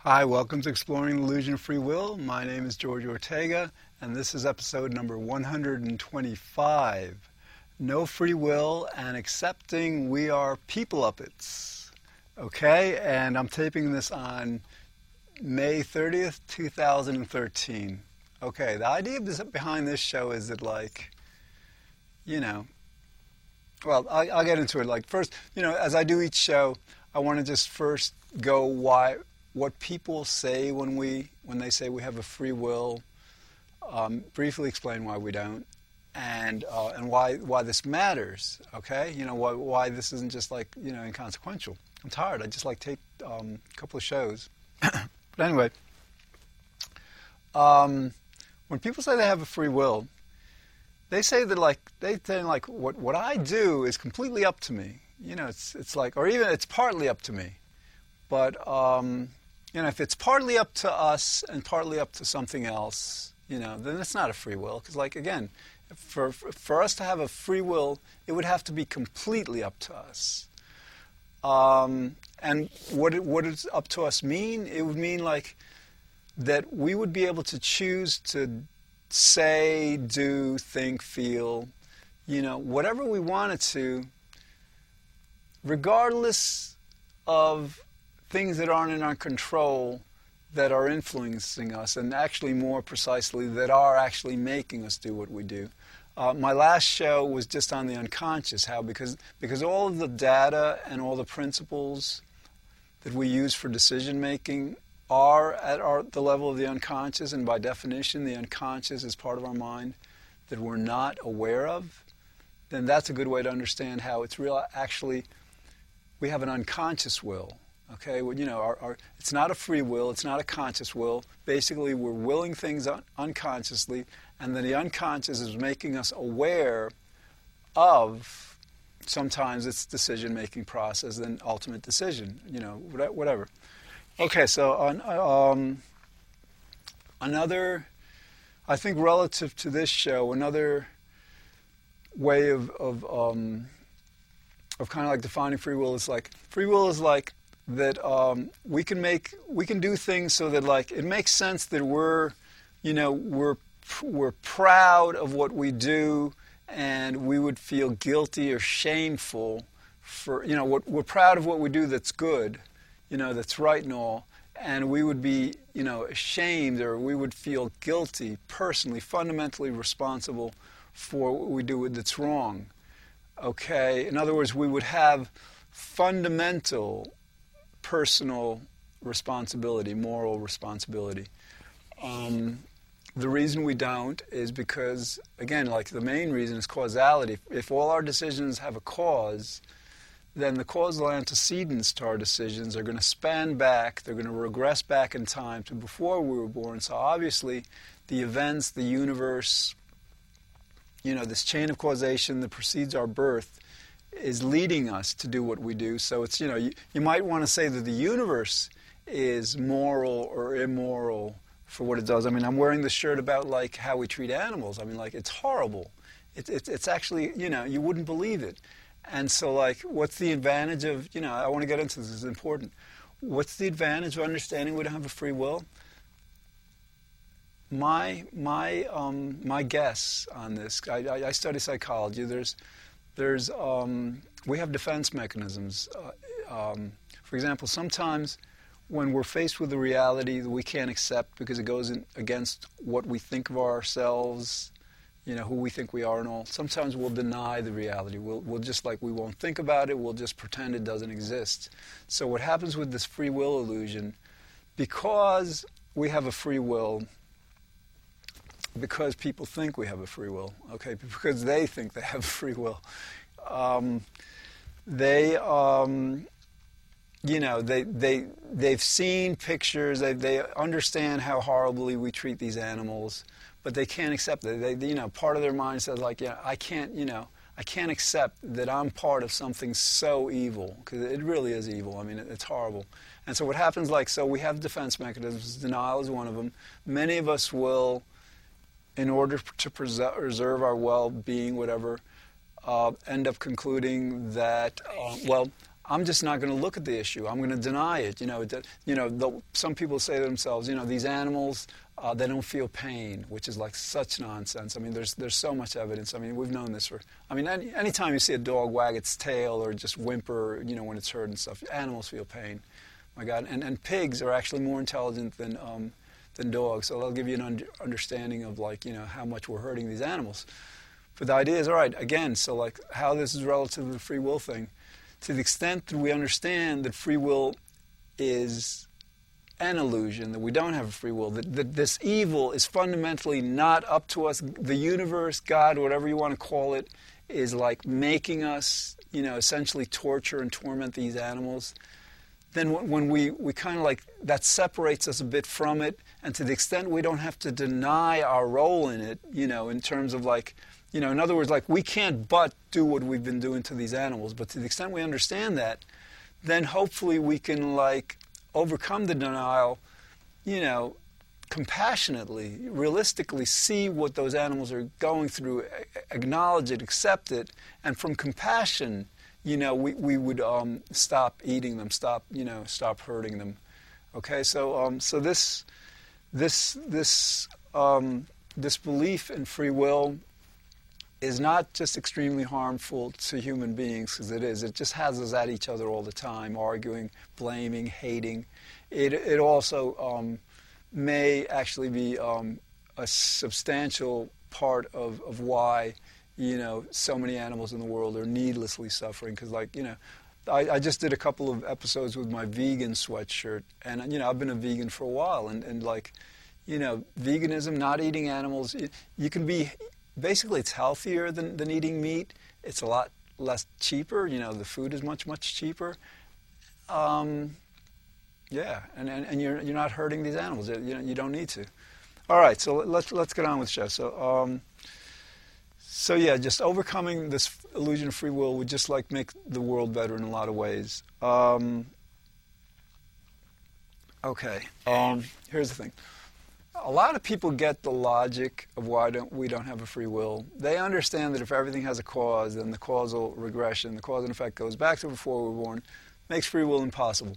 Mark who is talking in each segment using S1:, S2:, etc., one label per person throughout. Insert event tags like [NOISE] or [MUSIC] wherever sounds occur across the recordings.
S1: Hi, welcome to Exploring the Illusion of Free Will. My name is George Ortega, and this is episode number 125 No Free Will and Accepting We Are People Uppets. Okay, and I'm taping this on May 30th, 2013. Okay, the idea behind this show is that, like, you know, well, I, I'll get into it. Like, first, you know, as I do each show, I want to just first go why what people say when we when they say we have a free will. Um, briefly explain why we don't, and uh, and why why this matters. Okay, you know why why this isn't just like you know inconsequential. I'm tired. I just like take um, a couple of shows. [COUGHS] but anyway, um, when people say they have a free will, they say that like they say like what what I do is completely up to me. You know, it's it's like or even it's partly up to me. But um, you know, if it's partly up to us and partly up to something else, you know, then it's not a free will. Because, like, again, for, for us to have a free will, it would have to be completely up to us. Um, and what, it, what does up to us mean? It would mean, like, that we would be able to choose to say, do, think, feel, you know, whatever we wanted to, regardless of things that aren't in our control that are influencing us, and actually, more precisely, that are actually making us do what we do. Uh, my last show was just on the unconscious, how because because all of the data and all the principles that we use for decision making are at our, the level of the unconscious, and by definition, the unconscious is part of our mind that we're not aware of. Then that's a good way to understand how it's real. Actually, we have an unconscious will Okay, well, you know, our, our, it's not a free will, it's not a conscious will. Basically, we're willing things un- unconsciously, and then the unconscious is making us aware of sometimes it's decision making process and ultimate decision, you know, whatever. Okay, so on, um, another, I think relative to this show, another way of, of, um, of kind of like defining free will is like, free will is like that um, we can make we can do things so that like it makes sense that we're you know we're we're proud of what we do and we would feel guilty or shameful for you know we're proud of what we do that's good you know that's right and all. And we would be you know ashamed or we would feel guilty personally fundamentally responsible for what we do that's wrong. Okay? In other words we would have fundamental personal responsibility, moral responsibility. Um, the reason we don't is because, again, like the main reason is causality. If all our decisions have a cause, then the causal antecedents to our decisions are going to span back, they're going to regress back in time to before we were born. So obviously, the events, the universe, you know, this chain of causation that precedes our birth is leading us to do what we do. So it's, you know, you, you might want to say that the universe is moral or immoral for what it does. I mean, I'm wearing the shirt about like how we treat animals. I mean, like it's horrible. It, it, it's actually, you know, you wouldn't believe it. And so, like, what's the advantage of, you know, I want to get into this, it's important. What's the advantage of understanding we don't have a free will? My, my, um, my guess on this, I, I, I study psychology. There's, there's, um, we have defense mechanisms. Uh, um, for example, sometimes when we're faced with a reality that we can't accept because it goes in, against what we think of ourselves, you know, who we think we are and all, sometimes we'll deny the reality. We'll, we'll just like, we won't think about it, we'll just pretend it doesn't exist. So what happens with this free will illusion, because we have a free will, because people think we have a free will, okay, because they think they have free will. Um, they, um, you know, they, they, they've seen pictures, they, they understand how horribly we treat these animals, but they can't accept it. They, you know, part of their mind says, like, yeah, I can't, you know, I can't accept that I'm part of something so evil, because it really is evil. I mean, it's horrible. And so what happens, like, so we have defense mechanisms. Denial is one of them. Many of us will in order to preserve our well being, whatever, uh, end up concluding that, uh, well, I'm just not going to look at the issue. I'm going to deny it. You know, you know. The, some people say to themselves, you know, these animals, uh, they don't feel pain, which is like such nonsense. I mean, there's there's so much evidence. I mean, we've known this for. I mean, any anytime you see a dog wag its tail or just whimper, you know, when it's hurt and stuff, animals feel pain. My God, and and pigs are actually more intelligent than um, than dogs, so they'll give you an un- understanding of like you know how much we're hurting these animals. But the idea is all right. Again, so like how this is relative to the free will thing to the extent that we understand that free will is an illusion, that we don't have a free will, that, that this evil is fundamentally not up to us, the universe, God, whatever you want to call it, is like making us, you know, essentially torture and torment these animals, then when we, we kind of like, that separates us a bit from it, and to the extent we don't have to deny our role in it, you know, in terms of like, you know, in other words, like we can't but do what we've been doing to these animals. But to the extent we understand that, then hopefully we can like overcome the denial, you know, compassionately, realistically see what those animals are going through, acknowledge it, accept it, and from compassion, you know, we, we would um, stop eating them, stop, you know, stop hurting them. Okay, so um, so this this this um, this belief in free will is not just extremely harmful to human beings, because it is. It just has us at each other all the time, arguing, blaming, hating. It, it also um, may actually be um, a substantial part of, of why, you know, so many animals in the world are needlessly suffering. Because, like, you know, I, I, just did a couple of episodes with my vegan sweatshirt, and you know, I've been a vegan for a while, and, and like, you know, veganism, not eating animals, you can be basically it's healthier than, than eating meat. It's a lot less cheaper. You know, the food is much, much cheaper. Um, yeah, and, and, and you're, you're not hurting these animals. You, know, you don't need to. All right, so let's, let's get on with Chef. So, um, so yeah, just overcoming this illusion of free will would just like make the world better in a lot of ways. Um, okay, um, here's the thing a lot of people get the logic of why don't we don't have a free will. They understand that if everything has a cause, then the causal regression, the cause and effect goes back to before we were born, makes free will impossible.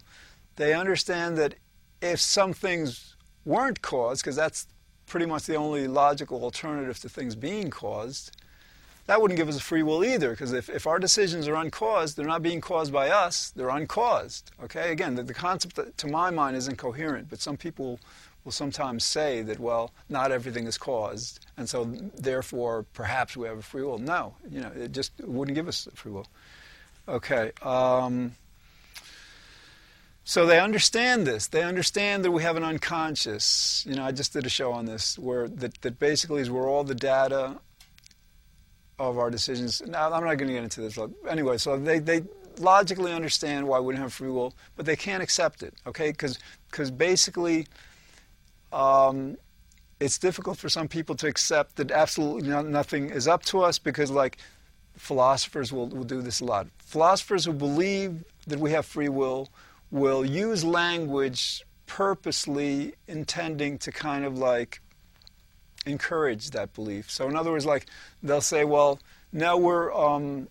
S1: They understand that if some things weren't caused, because that's pretty much the only logical alternative to things being caused, that wouldn't give us a free will either, because if, if our decisions are uncaused, they're not being caused by us, they're uncaused. Okay, again, the, the concept, to my mind, is incoherent, but some people will sometimes say that, well, not everything is caused, and so therefore perhaps we have a free will. No, you know, it just wouldn't give us free will. Okay. Um, so they understand this. They understand that we have an unconscious. You know, I just did a show on this where that, that basically is where all the data of our decisions. Now, I'm not going to get into this. Anyway, so they, they logically understand why we wouldn't have free will, but they can't accept it, okay? Because basically, um, it's difficult for some people to accept that absolutely nothing is up to us because, like, philosophers will, will do this a lot. Philosophers who believe that we have free will will use language purposely intending to kind of like encourage that belief. So, in other words, like, they'll say, well, now we're. Um,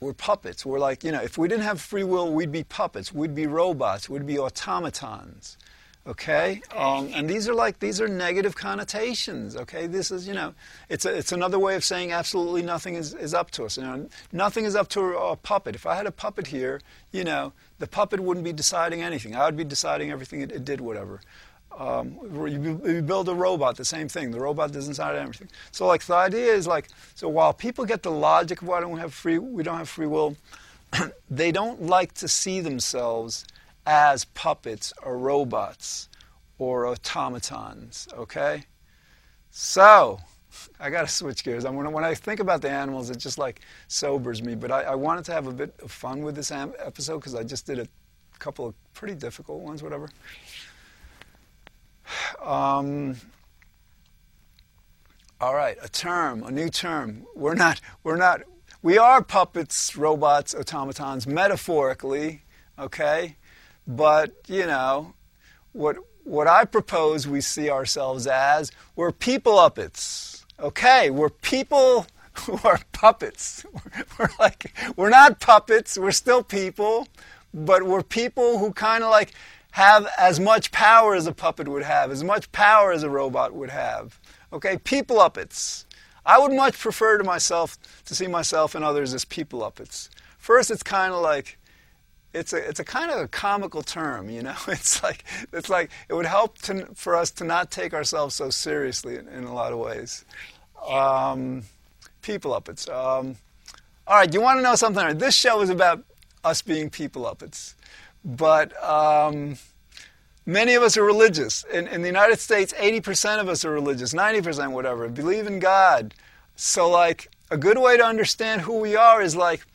S1: we're puppets. We're like, you know, if we didn't have free will, we'd be puppets. We'd be robots. We'd be automatons. Okay, um, and these are like these are negative connotations. Okay, this is you know, it's a, it's another way of saying absolutely nothing is, is up to us. You know, nothing is up to a, a, puppet. If I had a puppet here, you know, the puppet wouldn't be deciding anything. I would be deciding everything it, it did, whatever. Um, you, you, build a robot, the same thing. The robot doesn't decide everything. So like the idea is like so while people get the logic of why don't we have free we don't have free will, [CLEARS THROAT] they don't like to see themselves as puppets or robots or automatons, okay? So, I got to switch gears. I'm, when I think about the animals, it just like sobers me. But I, I wanted to have a bit of fun with this am- episode because I just did a couple of pretty difficult ones, whatever. Um, all right, a term, a new term. We're not, we're not, we are puppets, robots, automatons, metaphorically, okay? But, you know, what, what I propose we see ourselves as, we're people uppets. Okay, we're people [LAUGHS] who are puppets. [LAUGHS] We're like, we're not puppets, we're still people, but we're people who kind of like have as much power as a puppet would have, as much power as a robot would have. Okay, people uppets. I would much prefer to myself to see myself and others as people uppets. First, it's kind of like it's a it's a kind of a comical term, you know. [LAUGHS] It's like it's like it would help to, for us to not take ourselves so seriously in, in a lot of ways. Um, people uppets. Um, all right, you want to know something? This show is about us being people uppets, but um, many of us are religious. In, in the United States, 80% of us are religious, 90% whatever, believe in God. So, like, a good way to understand who we are is like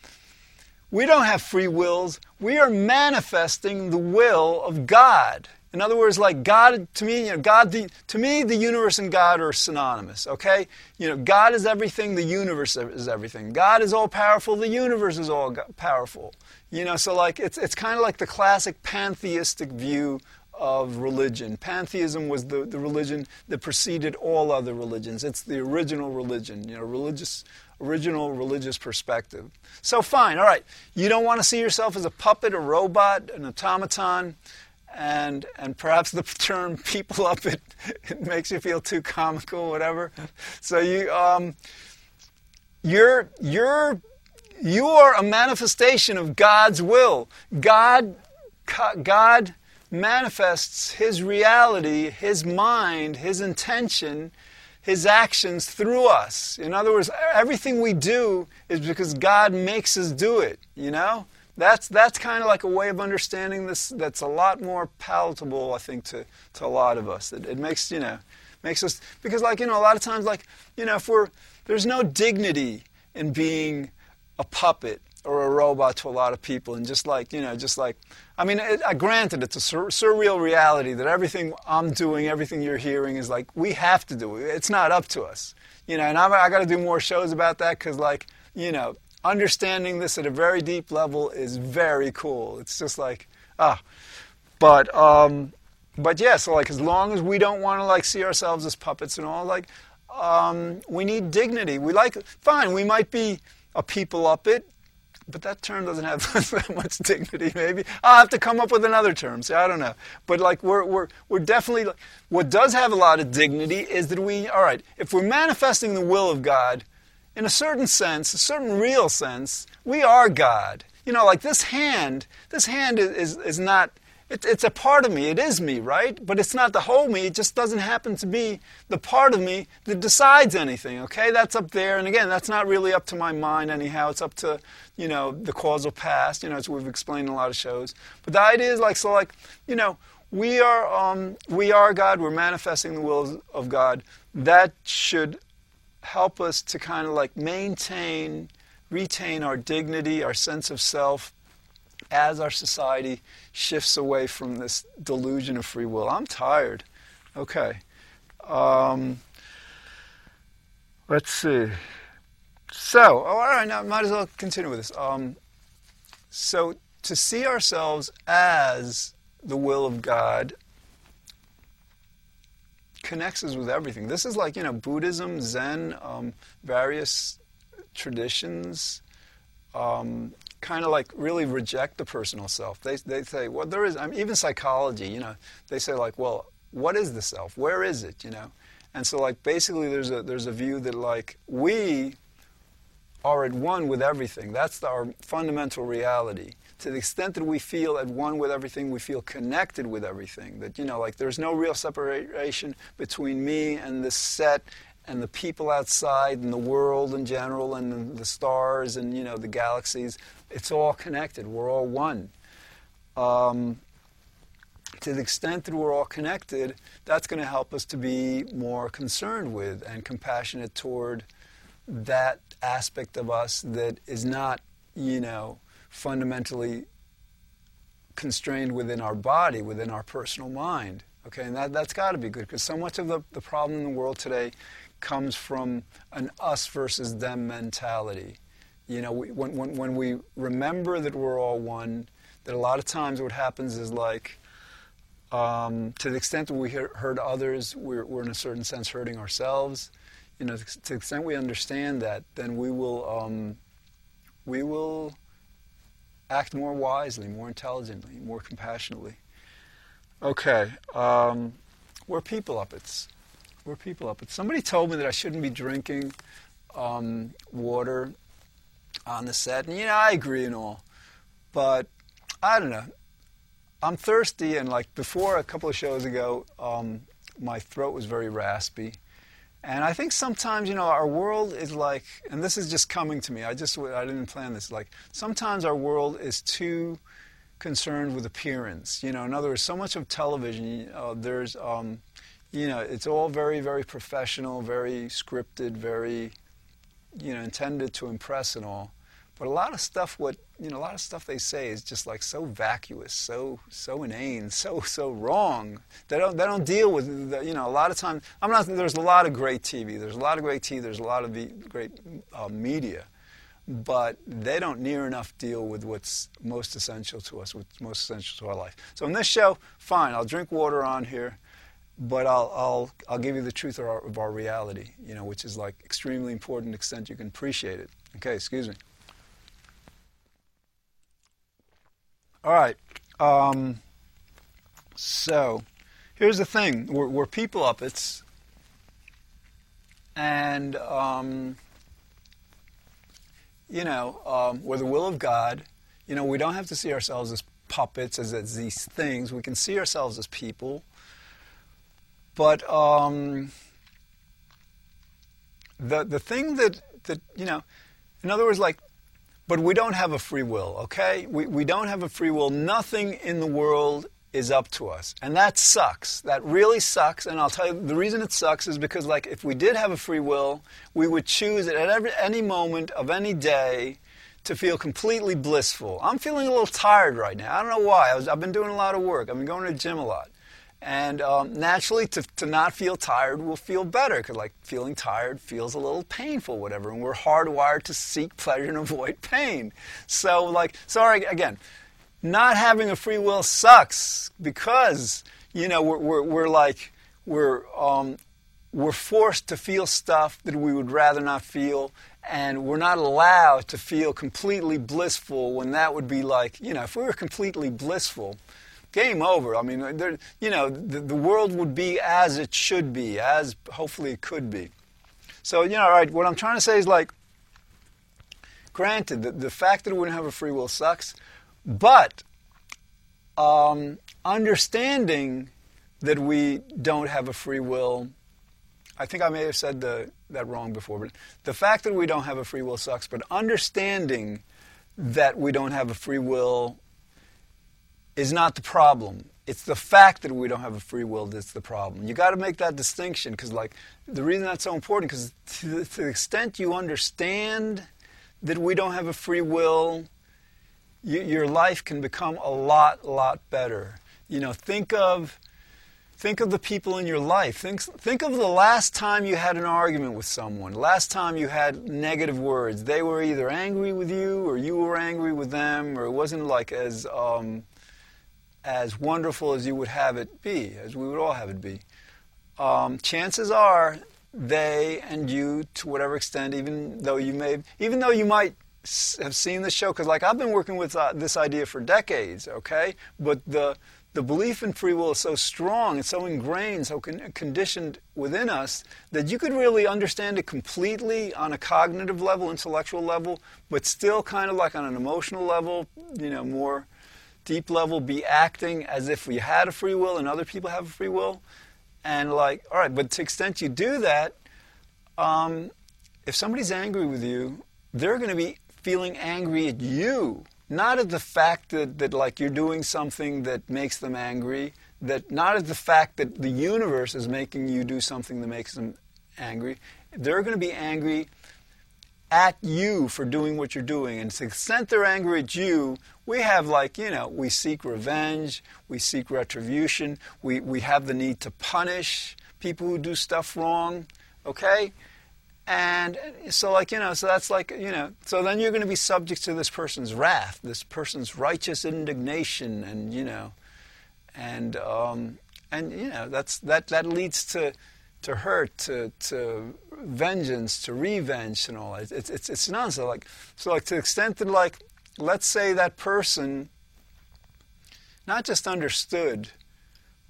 S1: we don't have free wills. We are manifesting the will of God. In other words, like God, to me, you know, God, the, to me, the universe and God are synonymous. Okay, you know, God is everything. The universe is everything. God is all powerful. The universe is all powerful. You know, so like it's it's kind of like the classic pantheistic view of religion. Pantheism was the, the religion that preceded all other religions. It's the original religion. You know, religious original religious perspective. So, fine, all right. You don't want to see yourself as a puppet, a robot, an automaton, and and perhaps the [LAUGHS] term "people up" it, it makes you feel too comical, whatever. So you um, you're you're you are a manifestation of God's will. God God manifests His reality, His mind, His intention his actions through us. In other words, everything we do is because God makes us do it, you know? That's, that's kind of like a way of understanding this that's a lot more palatable, I think, to, to a lot of us. It, it makes, you know, makes us, because like, you know, a lot of times, like, you know, if we're, there's no dignity in being a puppet or a robot to a lot of people and just like you know just like i mean it, uh, granted it's a sur- surreal reality that everything i'm doing everything you're hearing is like we have to do it. It's not up to us you know and i i got to do more shows about that because like you know understanding this at a very deep level is very cool. It's just like ah but um but yeah so like as long as we don't want to like see ourselves as puppets and all like um we need dignity. We like fine we might be a people up it but that term doesn't have [LAUGHS] that much dignity. Maybe I'll have to come up with another term. See, I don't know. But like we're we're we're definitely what does have a lot of dignity is that we all right. If we're manifesting the will of God, in a certain sense, a certain real sense, we are God. You know, like this hand. This hand is is, is not it, it's a part of me. It is me, right? But it's not the whole me. It just doesn't happen to be the part of me that decides anything, okay? That's up there. And again, that's not really up to my mind anyhow. It's up to, you know, the causal past, you know, as we've explained in a lot of shows. But the idea is like, so like, you know, we are, um, we are God. We're manifesting the will of God. That should help us to kind of like maintain, retain our dignity, our sense of self, as our society shifts away from this delusion of free will. I'm tired. Okay. Um, let's see. So, oh, all right, now might as well continue with this. Um, so, to see ourselves as the will of God connects us with everything. This is like, you know, Buddhism, Zen, um, various traditions, um, kind of like really reject the personal self. They, they say, well, there is, I mean, even psychology, you know, they say like, well, what is the self? Where is it, you know? And so like basically there's a, there's a view that like we are at one with everything. That's the, our fundamental reality. To the extent that we feel at one with everything, we feel connected with everything. That, you know, like there's no real separation between me and this set and the people outside and the world in general and the stars and, you know, the galaxies. It's all connected. We're all one. Um, to the extent that we're all connected, that's going to help us to be more concerned with and compassionate toward that aspect of us that is not, you know, fundamentally constrained within our body, within our personal mind. Okay, and that, that's got to be good because so much of the, the problem in the world today comes from an us versus them mentality. You know, we, when, when, when we remember that we're all one, that a lot of times what happens is like, um, to the extent that we hurt others, we're, we're in a certain sense hurting ourselves. you know, to the extent we understand that, then we will, um, we will act more wisely, more intelligently, more compassionately. Okay, um, we're people uppets. We're people But Somebody told me that I shouldn't be drinking um, water on the set, and you know, I agree and all, but I don't know. I'm thirsty, and like before, a couple of shows ago, um, my throat was very raspy. And I think sometimes, you know, our world is like, and this is just coming to me. I just, I didn't plan this. Like, sometimes our world is too concerned with appearance. You know, in other words, so much of television, uh, there's, um, you know, it's all very, very professional, very scripted, very, you know, intended to impress and all. But a lot of stuff, what you know, a lot of stuff they say is just like so vacuous, so so inane, so so wrong. They don't they don't deal with the, you know. A lot of times, I'm not. There's a lot of great TV. There's a lot of great TV. There's a lot of great uh, media, but they don't near enough deal with what's most essential to us, what's most essential to our life. So in this show, fine, I'll drink water on here but I'll, I'll, I'll give you the truth of our, of our, reality, you know, which is like extremely important extent you can appreciate it. Okay, excuse me. All right. Um, so here's the thing we're, we're people and, um, you know, um, we're the will of God. You know, we don't have to see ourselves as puppets, as, as these things. We can see ourselves as people. But um, the, the thing that, that, you know, in other words, like but we don't have a free will, okay? We, we don't have a free will. Nothing in the world is up to us. And that sucks. That really sucks. And I'll tell you, the reason it sucks is because, like, if we did have a free will, we would choose at every, any moment of any day to feel completely blissful. I'm feeling a little tired right now. I don't know why. I was, I've been doing a lot of work. I've been going to the gym a lot. And um, naturally, to, to not feel tired will feel better because, like, feeling tired feels a little painful, whatever. And we're hardwired to seek pleasure and [LAUGHS] avoid pain. So, like, sorry, again, not having a free will sucks because, you know, we're, we're, we're like, we're, um, we're forced to feel stuff that we would rather not feel. And we're not allowed to feel completely blissful when that would be like, you know, if we were completely blissful, game over. I mean, there, you know, the, the world would be as it should be, as hopefully it could be. So, you know, all right, what I'm trying to say is like, granted, the, the fact that we don't have a free will sucks, but um, understanding that we don't have a free will, I think I may have said the, that wrong before, but the fact that we don't have a free will sucks, but understanding that we don't have a free will is not the problem. It's the fact that we don't have a free will that's the problem. You got to make that distinction because, like, the reason that's so important because to, to, the extent you understand that we don't have a free will, you, your life can become a lot, lot better. You know, think of think of the people in your life. Think think of the last time you had an argument with someone. Last time you had negative words. They were either angry with you or you were angry with them, or it wasn't like as um, as wonderful as you would have it be, as we would all have it be, um, chances are they and you, to whatever extent, even though you may, even though you might have seen the show, because like I've been working with uh, this idea for decades, okay, but the the belief in free will is so strong, it's so ingrained, so con- conditioned within us that you could really understand it completely on a cognitive level, intellectual level, but still kind of like on an emotional level, you know, more deep level be acting as if we had a free will and other people have a free will. And like, all right, but to extent you do that, um, if somebody's angry with you, they're going to be feeling angry at you, not at the fact that, that like you're doing something that makes them angry, that not at the fact that the universe is making you do something that makes them angry. They're going to be angry at you for doing what you're doing. And to the extent they're angry at you, we have like, you know, we seek revenge, we seek retribution, we, we have the need to punish people who do stuff wrong, okay? And so, like, you know, so that's like, you know, so then you're going to be subject to this person's wrath, this person's righteous indignation, and, you know, and, um, and you know, that's, that, that leads to, to hurt, to, to vengeance to revenge and all that. It's, it's, it's nonsense. Like, so like to the extent that like, let's say that person not just understood,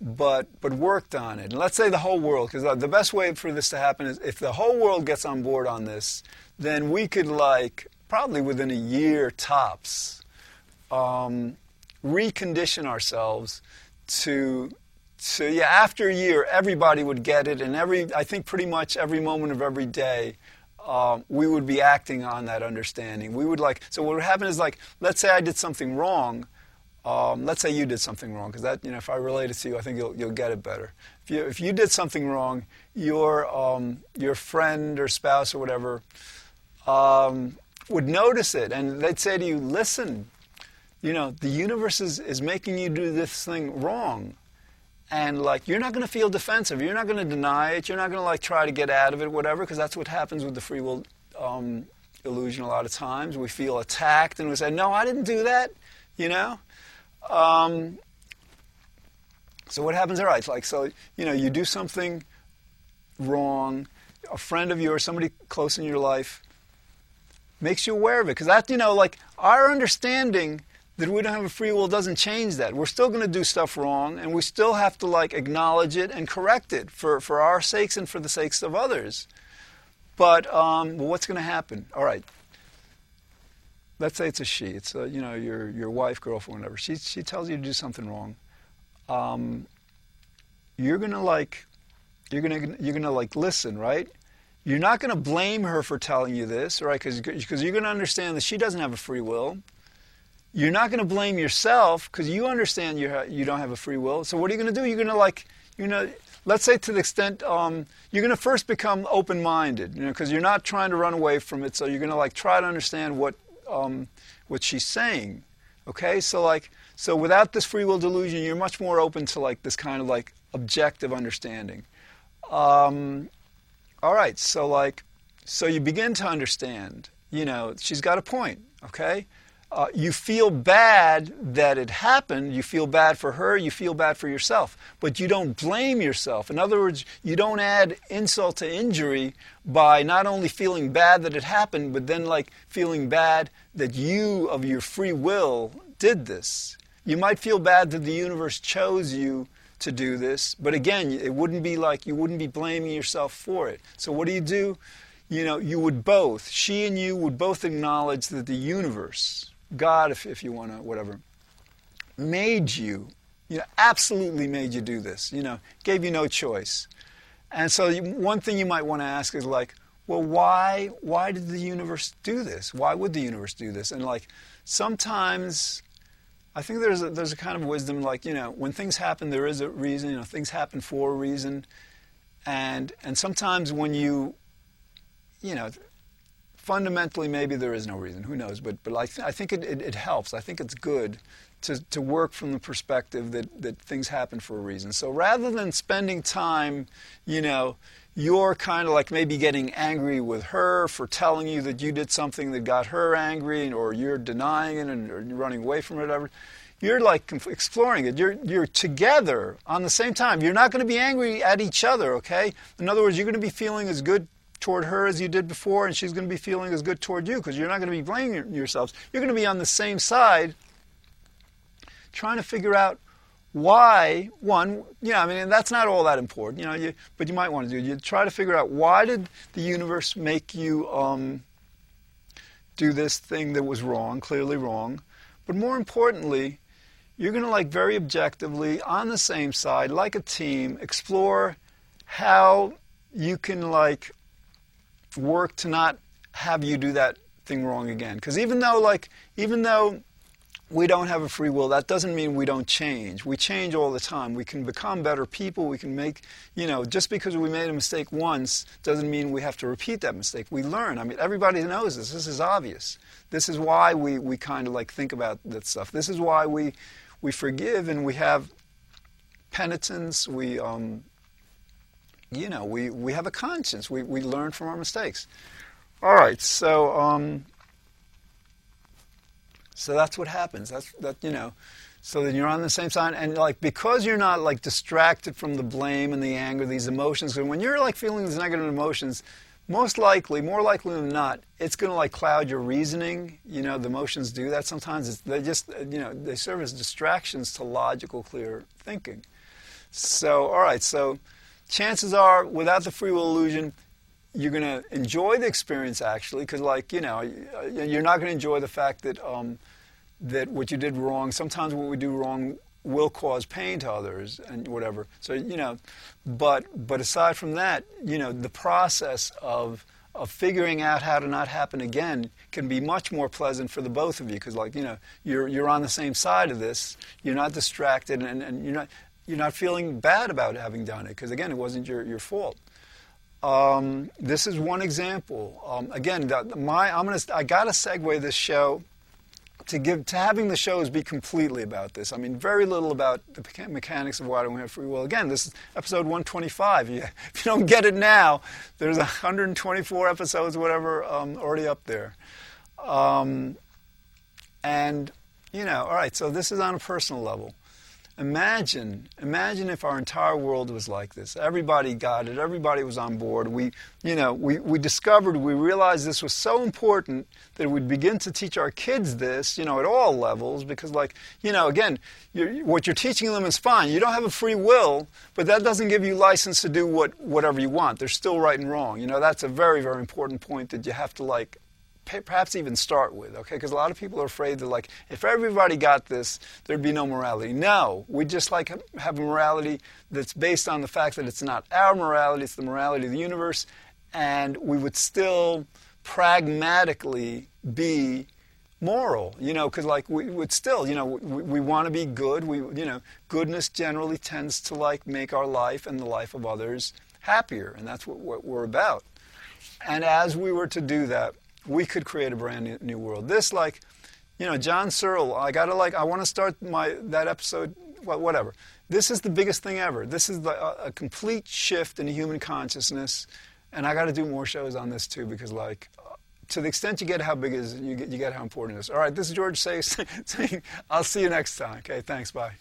S1: but but worked on it. And let's say the whole world, because the best way for this to happen is if the whole world gets on board on this, then we could like probably within a year tops um, recondition ourselves to so yeah, after a year, everybody would get it, and every I think pretty much every moment of every day, um, we would be acting on that understanding. We would like so what would happen is like let's say I did something wrong. Um, let's say you did something wrong, because that you know if I relate it to you, I think you'll you'll get it better. If you if you did something wrong, your um, your friend or spouse or whatever um, would notice it, and they'd say to you, "Listen, you know the universe is, is making you do this thing wrong." And like you're not going to feel defensive. You're not going to deny it. You're not going to like try to get out of it whatever because that's what happens with the free will um, illusion a lot of times. We feel attacked and we say no i didn't do that you know? Um, so what happens all right like so you know you do something wrong. A friend of yours somebody close in your life makes you aware of it because that you know like our understanding that we don't have a free will doesn't change that. We're still going to do stuff wrong, and we still have to like acknowledge it and correct it for, for our sakes and for the sakes of others. But um, well, what's going to happen? All right. Let's say it's a she. It's a, you know your your wife, girlfriend, whatever. She she tells you to do something wrong. Um, you're gonna like you're gonna you're gonna like listen, right? You're not gonna blame her for telling you this, right? Because you're gonna understand that she doesn't have a free will you're not going to blame yourself because you understand you, ha- you don't have a free will. So what are you going to do? You're going to like, you know, let's say to the extent um, you're going to first become open-minded, you know, because you're not trying to run away from it. So you're going to like try to understand what um, what she's saying. Okay, so like, so without this free will delusion, you're much more open to like this kind of like objective understanding. Um, all right, so like, so you begin to understand. You know, she's got a point. Okay uh, you feel bad that it happened. You feel bad for her. You feel bad for yourself. But you don't blame yourself. In other words, you don't add insult to injury by not only feeling bad that it happened, but then like feeling bad that you, of your free will, did this. You might feel bad that the universe chose you to do this, but again, it wouldn't be like you wouldn't be blaming yourself for it. So what do you do? You know, you would both, she and you would both acknowledge that the universe, God, if, if you want to, whatever, made you, you know, absolutely made you do this, you know, gave you no choice. And so one thing you might want to ask is like, well, why, why did the universe do this? Why would the universe do this? And like, sometimes I think there's a, there's a kind of wisdom like, you know, when things happen, there is a reason, you know, things happen for a reason. And, and sometimes when you, you know, fundamentally, maybe there is no reason. Who knows? But, but I, th- I think it, it, it, helps. I think it's good to, to work from the perspective that, that things happen for a reason. So rather than spending time, you know, you're kind of like maybe getting angry with her for telling you that you did something that got her angry, or you're denying it and or you're running away from it, whatever. You're like exploring it. You're, you're together on the same time. You're not going to be angry at each other, okay? In other words, you're going to be feeling as good toward her as you did before, and she's going to be feeling as good toward you because you're not going to be blaming yourselves. You're going to be on the same side trying to figure out why one you know i mean that's not all that important you know you, but you might want to do you try to figure out why did the universe make you um, do this thing that was wrong clearly wrong but more importantly you're going to like very objectively on the same side like a team explore how you can like work to not have you do that thing wrong again. Because even though, like, even though we don't have a free will, that doesn't mean we don't change. We change all the time. We can become better people. We can make, you know, just because we made a mistake once doesn't mean we have to repeat that mistake. We learn. I mean, everybody knows this. This is obvious. This is why we, we kind of like think about that stuff. This is why we, we forgive and we have penitence. We, um, you know, we, we have a conscience. We, we learn from our mistakes. All right, so um, so that's what happens. That's that you know, so that you're on the same side, and like because you're not like distracted from the blame and the anger, these emotions. And when you're like feeling these negative emotions, most likely, more likely than not, it's going to like cloud your reasoning. You know, the emotions do that sometimes. It's, they just, you know, they serve as distractions to logical, clear thinking. So, all right, so chances are, without the free will illusion, you're going to enjoy the experience actually, because like you know, you're not going to enjoy the fact that um, that what you did wrong. Sometimes what we do wrong will cause pain to others and whatever. So you know, but but aside from that, you know, the process of of figuring out how to not happen again can be much more pleasant for the both of you because like you know you're you're on the same side of this. You're not distracted and, and you're not you're not feeling bad about having done it because again it wasn't your your fault. Um, this is one example. Um, again, the, my I'm gonna I gotta segue this show to give to having the shows be completely about this. I mean, very little about the mechanics of why don't we have free will. Again, this is episode 125. You, [LAUGHS] if you don't get it now, there's 124 episodes, whatever, um, already up there. Um, and you know, all right. So this is on a personal level. Imagine, imagine if our entire world was like this. Everybody got it. Everybody was on board. We, you know, we, we discovered, we realized this was so important that we'd begin to teach our kids this, you know, at all levels. Because, like, you know, again, you're, what you're teaching them is fine. You don't have a free will, but that doesn't give you license to do what, whatever you want. There's still right and wrong. You know, that's a very, very important point that you have to like perhaps even start with, okay? Because a lot of people are afraid that, like, if everybody got this, there'd be no morality. No, we just like have a morality that's based on the fact that it's not our morality, it's the morality of the universe, and we would still pragmatically be moral, you know, because like we would still, you know, we, we want to be good. We, you know, goodness generally tends to like make our life and the life of others happier, and that's what, what we're about. And as we were to do that, we could create a brand new world. This, like, you know, John Searle, I gotta like, I want to start my that episode, whatever. This is the biggest thing ever. This is the, a, a complete shift in human consciousness, and I got to do more shows on this too because, like, to the extent you get how big is you get, you get how important it is. All right, this is George [LAUGHS] saying, I'll see you next time. Okay, thanks. Bye.